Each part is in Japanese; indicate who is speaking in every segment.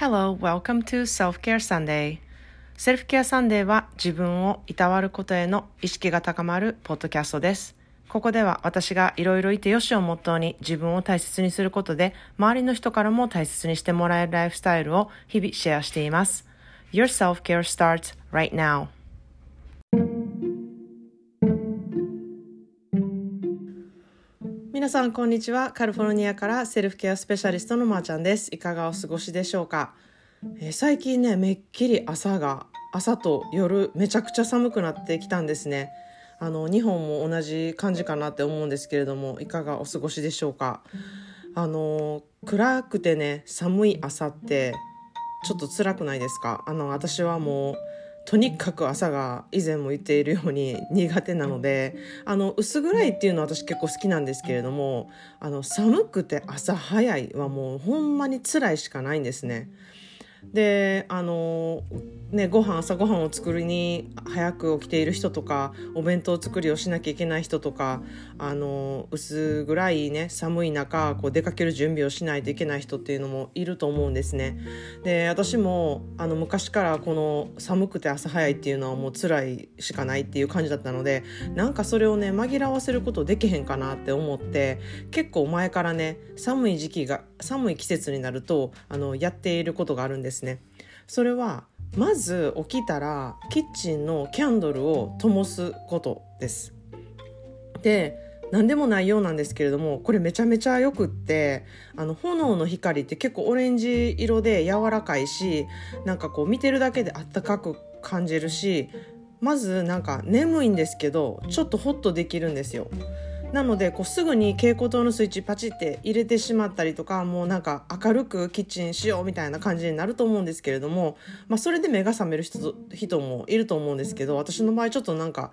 Speaker 1: Hello, welcome to Self-Care Sunday. Self-Care Sunday は自分をいたわることへの意識が高まるポッドキャストです。ここでは私がいろいろいてよしをモットーに自分を大切にすることで周りの人からも大切にしてもらえるライフスタイルを日々シェアしています。Your self-care starts right now. 皆さんこんにちは。カリフォルニアからセルフケアスペシャリストのまーちゃんです。いかがお過ごしでしょうか、えー、最近ねめっきり朝が朝と夜めちゃくちゃ寒くなってきたんですね。あの日本も同じ感じかなって思うんですけれどもいかがお過ごしでしょうか？あの暗くてね寒い朝ってちょっと辛くないですか？あの私はもうとにかく朝が以前も言っているように苦手なのであの薄暗いっていうのは私結構好きなんですけれどもあの寒くて朝早いはもうほんまに辛いしかないんですね。であのねご飯朝ごはんを作りに早く起きている人とかお弁当作りをしなきゃいけない人とかあの薄暗いね寒い中こう出かける準備をしないといけない人っていうのもいると思うんですね。で私もあの昔からこの寒くて朝早いっていうのはもう辛いしかないっていう感じだったのでなんかそれをね紛らわせることできへんかなって思って結構前からね寒い時期が寒い季節になるとあのやっていることがあるんですですね。それはまず起きたらキッチンのキャンドルを灯すことです。で何でもないようなんですけれどもこれめちゃめちゃよくってあの炎の光って結構オレンジ色で柔らかいしなんかこう見てるだけであったかく感じるしまずなんか眠いんですけどちょっとホッとできるんですよ。なのでこうすぐに蛍光灯のスイッチパチって入れてしまったりとかもうなんか明るくキッチンしようみたいな感じになると思うんですけれども、まあ、それで目が覚める人人もいると思うんですけど私の場合ちょっとなんか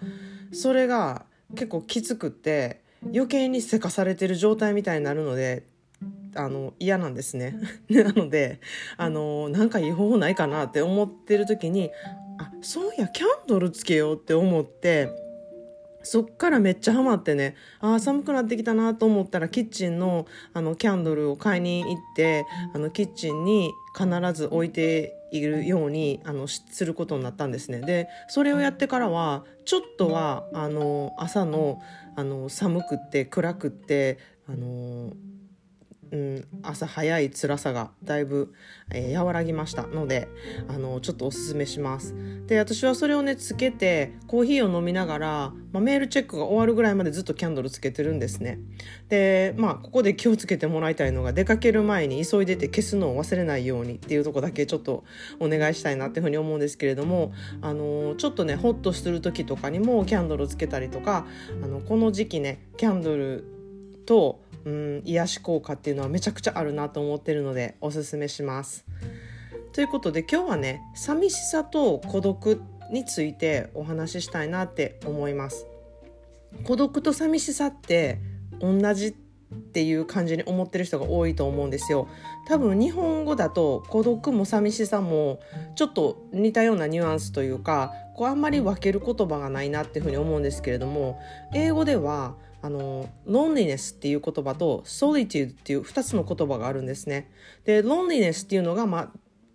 Speaker 1: それが結構きつくって余計にせかされてる状態みたいになるのであの嫌なんですね。なのであのなんかいい方法ないかなって思ってる時にあそういやキャンドルつけようって思ってそっからめっちゃハマってね、ああ、寒くなってきたなと思ったら、キッチンの、あの、キャンドルを買いに行って、あの、キッチンに必ず置いているように、あの、することになったんですね。で、それをやってからは、ちょっとは、あの、朝の、あの、寒くって暗くって、あの、うん、朝早い辛さがだいぶ、えー、和らぎました。のであのちょっとおすすめします。で私はそれをねつけてコーヒーを飲みながら、まあ、メールチェックが終わるぐらいまでずっとキャンドルつけてるんですね。でまあここで気をつけてもらいたいのが出かける前に急いでて消すのを忘れないようにっていうとこだけちょっとお願いしたいなっていうふうに思うんですけれどもあのちょっとねホッとする時とかにもキャンドルつけたりとかあのこの時期ねキャンドルとうん癒し効果っていうのはめちゃくちゃあるなと思ってるのでおすすめします。ということで今日はね寂しさと孤独についてお話ししたいなって思います。孤独と寂しさって同じっていう感じに思ってる人が多いと思うんですよ。多分日本語だと孤独も寂しさもちょっと似たようなニュアンスというかこうあんまり分ける言葉がないなっていうふうに思うんですけれども英語ではあの loneliness っていう言葉と solitude っていう2つの言葉があるんですね。で loneliness っていうのが、まあ、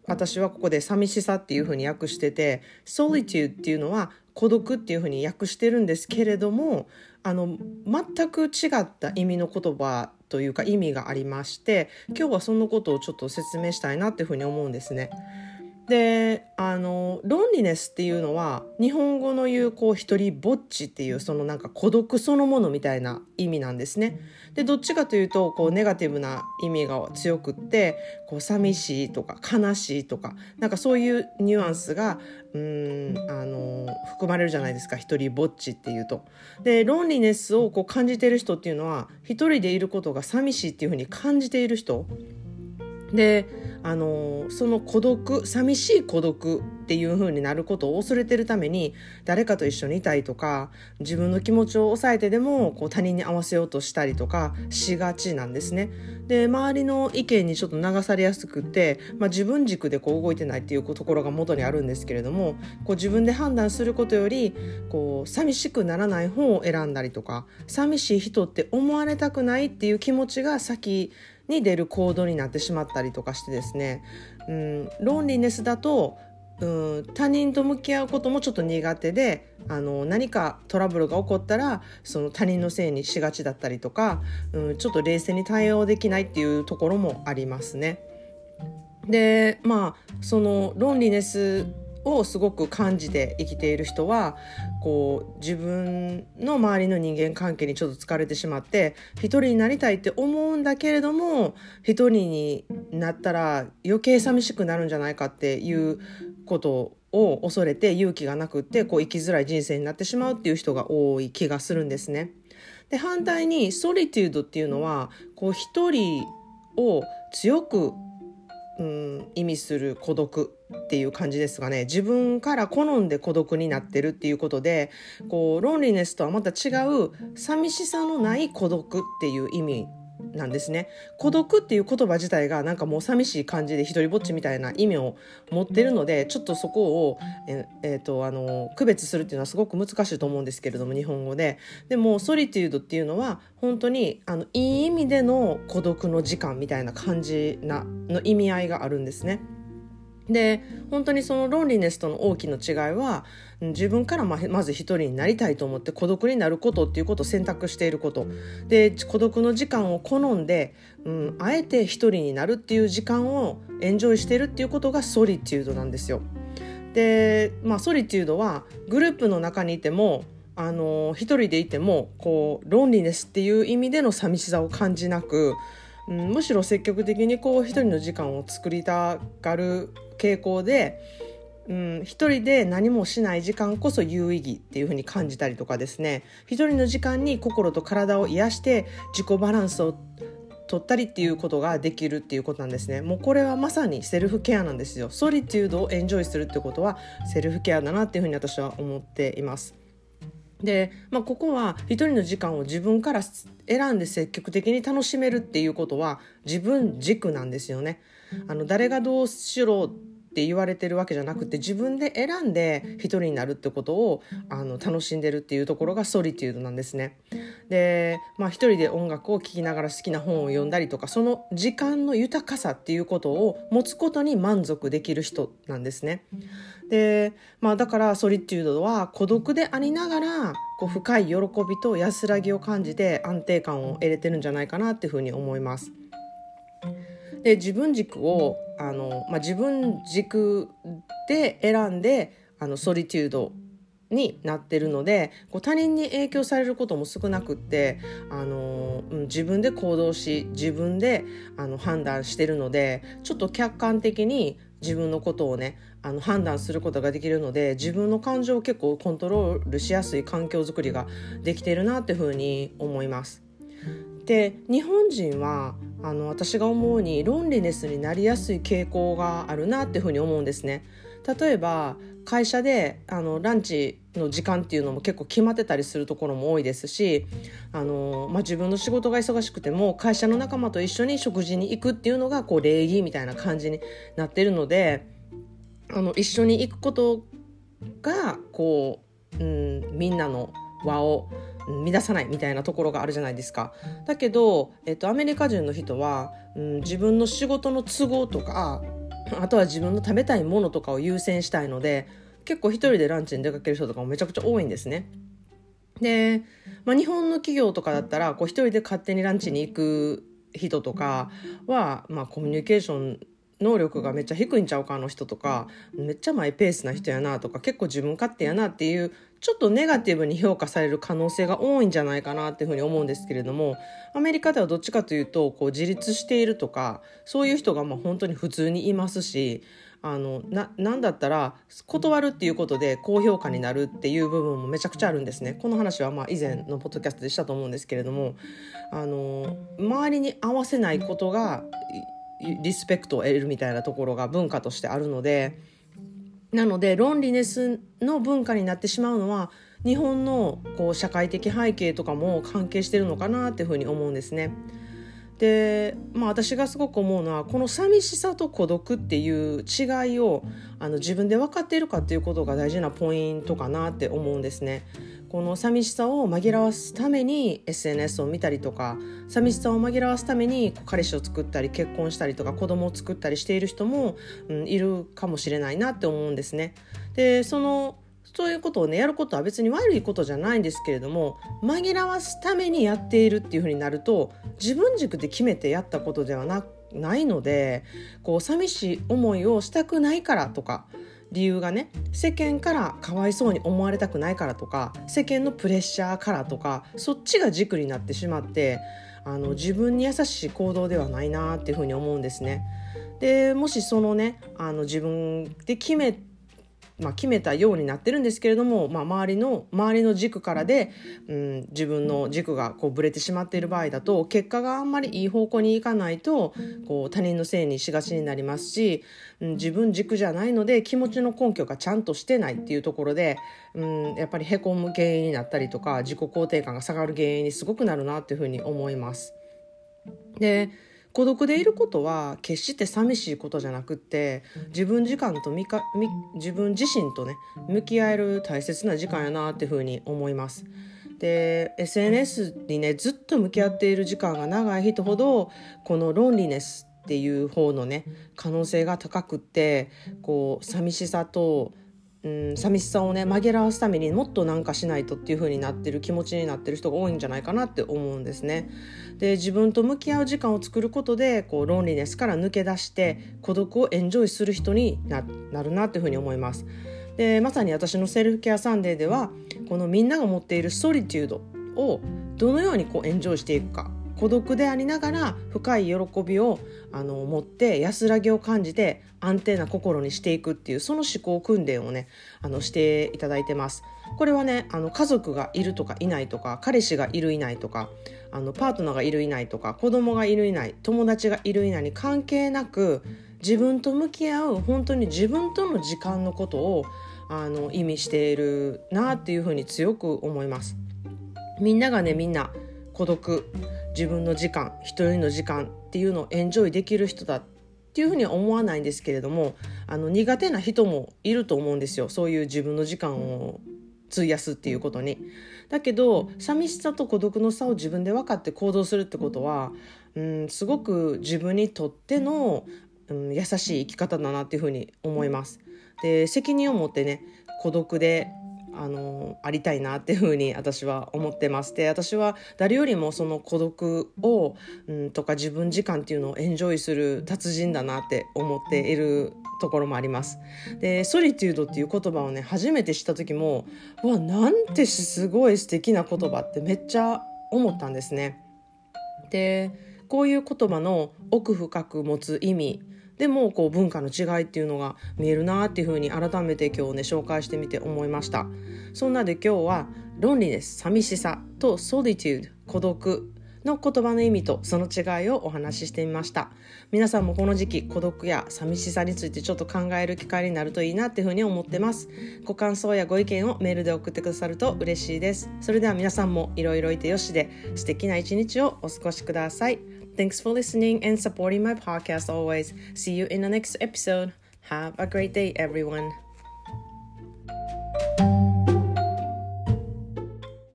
Speaker 1: 私はここで寂しさっていうふうに訳してて solitude っていうのは孤独っていうふうに訳してるんですけれどもあの全く違った意味の言葉というか意味がありまして今日はそのことをちょっと説明したいなっていうふうに思うんですね。であのロンリネスっていうのは日本語の言うこう一人ぼっちっていうそのなんか孤独そのものみたいな意味なんですね。でどっちかというとこうネガティブな意味が強くってこう寂しいとか悲しいとかなんかそういうニュアンスがうんあの含まれるじゃないですか一人ぼっちっていうと。でロンリネスをこう感じてる人っていうのは一人でいることが寂しいっていうふうに感じている人。であのその孤独寂しい孤独っていう風になることを恐れてるために誰かと一緒にいたいとか自分の気持ちを抑えてでもこう他人に合わせようとしたりとかしがちなんですね。で周りの意見にちょっと流されやすくて、まあ、自分軸でこう動いてないっていうところが元にあるんですけれどもこう自分で判断することよりこう寂しくならない方を選んだりとか寂しい人って思われたくないっていう気持ちが先に出る行動になってしまったりとかしてですね、うん、ロンリネスだとうん他人と向き合うこともちょっと苦手であの何かトラブルが起こったらその他人のせいにしがちだったりとか、うん、ちょっと冷静に対応できないっていうところもありますね。でまあそのロンリネスをすごく感じて生きている人はこう自分の周りの人間関係にちょっと疲れてしまって一人になりたいって思うんだけれども一人になったら余計寂しくなるんじゃないかっていうことを恐れて勇気がなくってこう生きづらい人生になってしまうっていう人が多い気がするんですね。で反対にソリテュードっていうのはこう一人を強くうん意味する孤独っていう感じですがね。自分から好んで孤独になってるっていうことでこうロンリネスとはまた違う寂しさのない孤独っていう意味なんですね。孤独っていう言葉自体がなんかもう寂しい感じで一人ぼっちみたいな意味を持ってるのでちょっとそこをえ、えーと、あの区別するっていうのはすごく難しいと思うんですけれども日本語で。でもソリテュードっていうのは本当にあのいい意味での孤独の時間みたいな感じなの意味合いがあるんですね。で本当にそのロンリネスとの大きな違いは自分からまず一人になりたいと思って孤独になることっていうことを選択していることで孤独の時間を好んで、うん、あえて一人になるっていう時間をエンジョイしてるっていうことがソリテュードなんですよ。で、まあ、ソリテュードはグループの中にいてもあの一人でいてもこうロンリネスっていう意味での寂しさを感じなく、うん、むしろ積極的にこう一人の時間を作りたがる傾向で、うん、一人で何もしない時間こそ有意義っていう風に感じたりとかですね。一人の時間に心と体を癒して自己バランスを取ったりっていうことができるっていうことなんですね。もうこれはまさにセルフケアなんですよ。ソリテュードをエンジョイするってことはセルフケアだなっていうふうに私は思っています。で、まあ、ここは一人の時間を自分から選んで積極的に楽しめるっていうことは自分軸なんですよね。あの誰がどうしろって言われてるわけじゃなくて自分で選んで一人になるってことをあの楽しんでるっていうところがソリテュードなんですね。でまあ一人で音楽を聴きながら好きな本を読んだりとかその時間の豊かさっていうことを持つことに満足できる人なんですね。でまあだからソリテュードは孤独でありながらこう深い喜びと安らぎを感じて安定感を得れてるんじゃないかなっていうふうに思います。で自分軸をあの、まあ、自分軸で選んであのソリテュードになってるのでこう他人に影響されることも少なくってあの、うん、自分で行動し自分であの判断してるのでちょっと客観的に自分のことをねあの判断することができるので自分の感情を結構コントロールしやすい環境づくりができているなっていうふうに思います。で日本人はあの私が思うにロンリネスになりやすい傾向があるなっていうふうに思うんですね。例えば会社であのランチの時間っていうのも結構決まってたりするところも多いですしあの、まあ、自分の仕事が忙しくても会社の仲間と一緒に食事に行くっていうのがこう礼儀みたいな感じになってるのであの一緒に行くことがこう、うん、みんなの輪を乱さないみたいなところがあるじゃないですか。だけど、えっと、アメリカ人の人は、うん、自分の仕事の都合とかあとは自分の食べたいものとかを優先したいので結構一人でランチに出かける人とかもめちゃくちゃ多いんですね。で、まあ、日本の企業とかだったらこう一人で勝手にランチに行く人とかは、まあ、コミュニケーション能力がめっちゃ低いんちゃうかあの人とかめっちゃマイペースな人やなとか結構自分勝手やなっていうちょっとネガティブに評価される可能性が多いんじゃないかなっていうふうに思うんですけれどもアメリカではどっちかというとこう自立しているとかそういう人がまあ本当に普通にいますしあのななんだったら断るっていうことで高評価になるっていう部分もめちゃくちゃあるんですね。この話はまあ以前のポッドキャストでしたと思うんですけれどもあの周りに合わせないことがリスペクトを得るみたいなところが文化としてあるのでなのでロンリネスの文化になってしまうのは日本のこう社会的背景とかも関係してるのかなっていうふうに思うんですね。でまあ私がすごく思うのはこの寂しさと孤独っていう違いをあの自分で分かっているかっていうことが大事なポイントかなって思うんですね。この寂しさを紛らわすために SNS を見たりとか寂しさを紛らわすために彼氏を作ったり結婚したりとか子供を作ったりしている人も、うん、いるかもしれないなって思うんですね。でそのそういうことをねやることは別に悪いことじゃないんですけれども紛らわすためにやっているっていうふうになると自分軸で決めてやったことではなないのでこう寂しい思いをしたくないからとか理由がね世間からかわいそうに思われたくないからとか世間のプレッシャーからとかそっちが軸になってしまってあの自分に優しい行動ではないなっていうふうに思うんですね。でもしそのねあの自分で決めまあ、決めたようになってるんですけれども、まあ、周りの周りの軸からで、うん、自分の軸がこうぶれてしまっている場合だと結果があんまりいい方向にいかないとこう他人のせいにしがちになりますし、うん、自分軸じゃないので気持ちの根拠がちゃんとしてないっていうところで、うん、やっぱりへこむ原因になったりとか自己肯定感が下がる原因にすごくなるなっていうふうに思います。で孤独でいることは決して寂しいことじゃなくって自分時間とみかみ自分自身とね向き合える大切な時間やなっていうふうに思います。で SNS にねずっと向き合っている時間が長い人ほどこの loneliness っていう方のね可能性が高くってこう寂しさとうん、寂しさをね紛らわすためにもっとなんかしないとっていう風になってる気持ちになってる人が多いんじゃないかなって思うんですね。で自分と向き合う時間を作ることでこう loneliness から抜け出して孤独をエンジョイする人になるなっていう風に思います。でまさに私の Self-Care Sunday ではこのみんなが持っている solitudeをどのようにこうエンジョイしていくか孤独でありながら深い喜びをあの持って安らぎを感じて安定な心にしていくっていうその思考訓練をねあのしていただいてます。これはねあの家族がいるとかいないとか彼氏がいるいないとかあのパートナーがいるいないとか子供がいるいない友達がいるいないに関係なく自分と向き合う本当に自分との時間のことをあの意味しているなっていうふうに強く思います。みんながねみんな孤独自分の時間一人の時間っていうのをエンジョイできる人だっていうふうには思わないんですけれどもあの苦手な人もいると思うんですよそういう自分の時間を費やすっていうことに。だけど寂しさと孤独の差を自分で分かって行動するってことは、うん、すごく自分にとっての、うん、優しい生き方だなっていうふうに思います。で責任を持ってね孤独であのありたいなっていうふうに私は思ってます。で私は誰よりもその孤独を、うん、とか自分時間っていうのをエンジョイする達人だなって思っているところもあります。でソリテュードっていう言葉をね初めて知った時もわなんてすごい素敵な言葉ってめっちゃ思ったんですね。でこういう言葉の奥深く持つ意味でもこう文化の違いっていうのが見えるなっていうふうに改めて今日ね紹介してみて思いました。そんなで今日はロンリネス寂しさとソリテュード孤独の言葉の意味とその違いをお話ししてみました。皆さんもこの時期孤独や寂しさについてちょっと考える機会になるといいなっていうふうに思ってます。ご感想やご意見をメールで送ってくださると嬉しいです。それでは皆さんもいろいろいてよしで素敵な一日をお過ごしください。Thanks for listening and supporting my podcast always. See you in the next episode. Have a great day, everyone.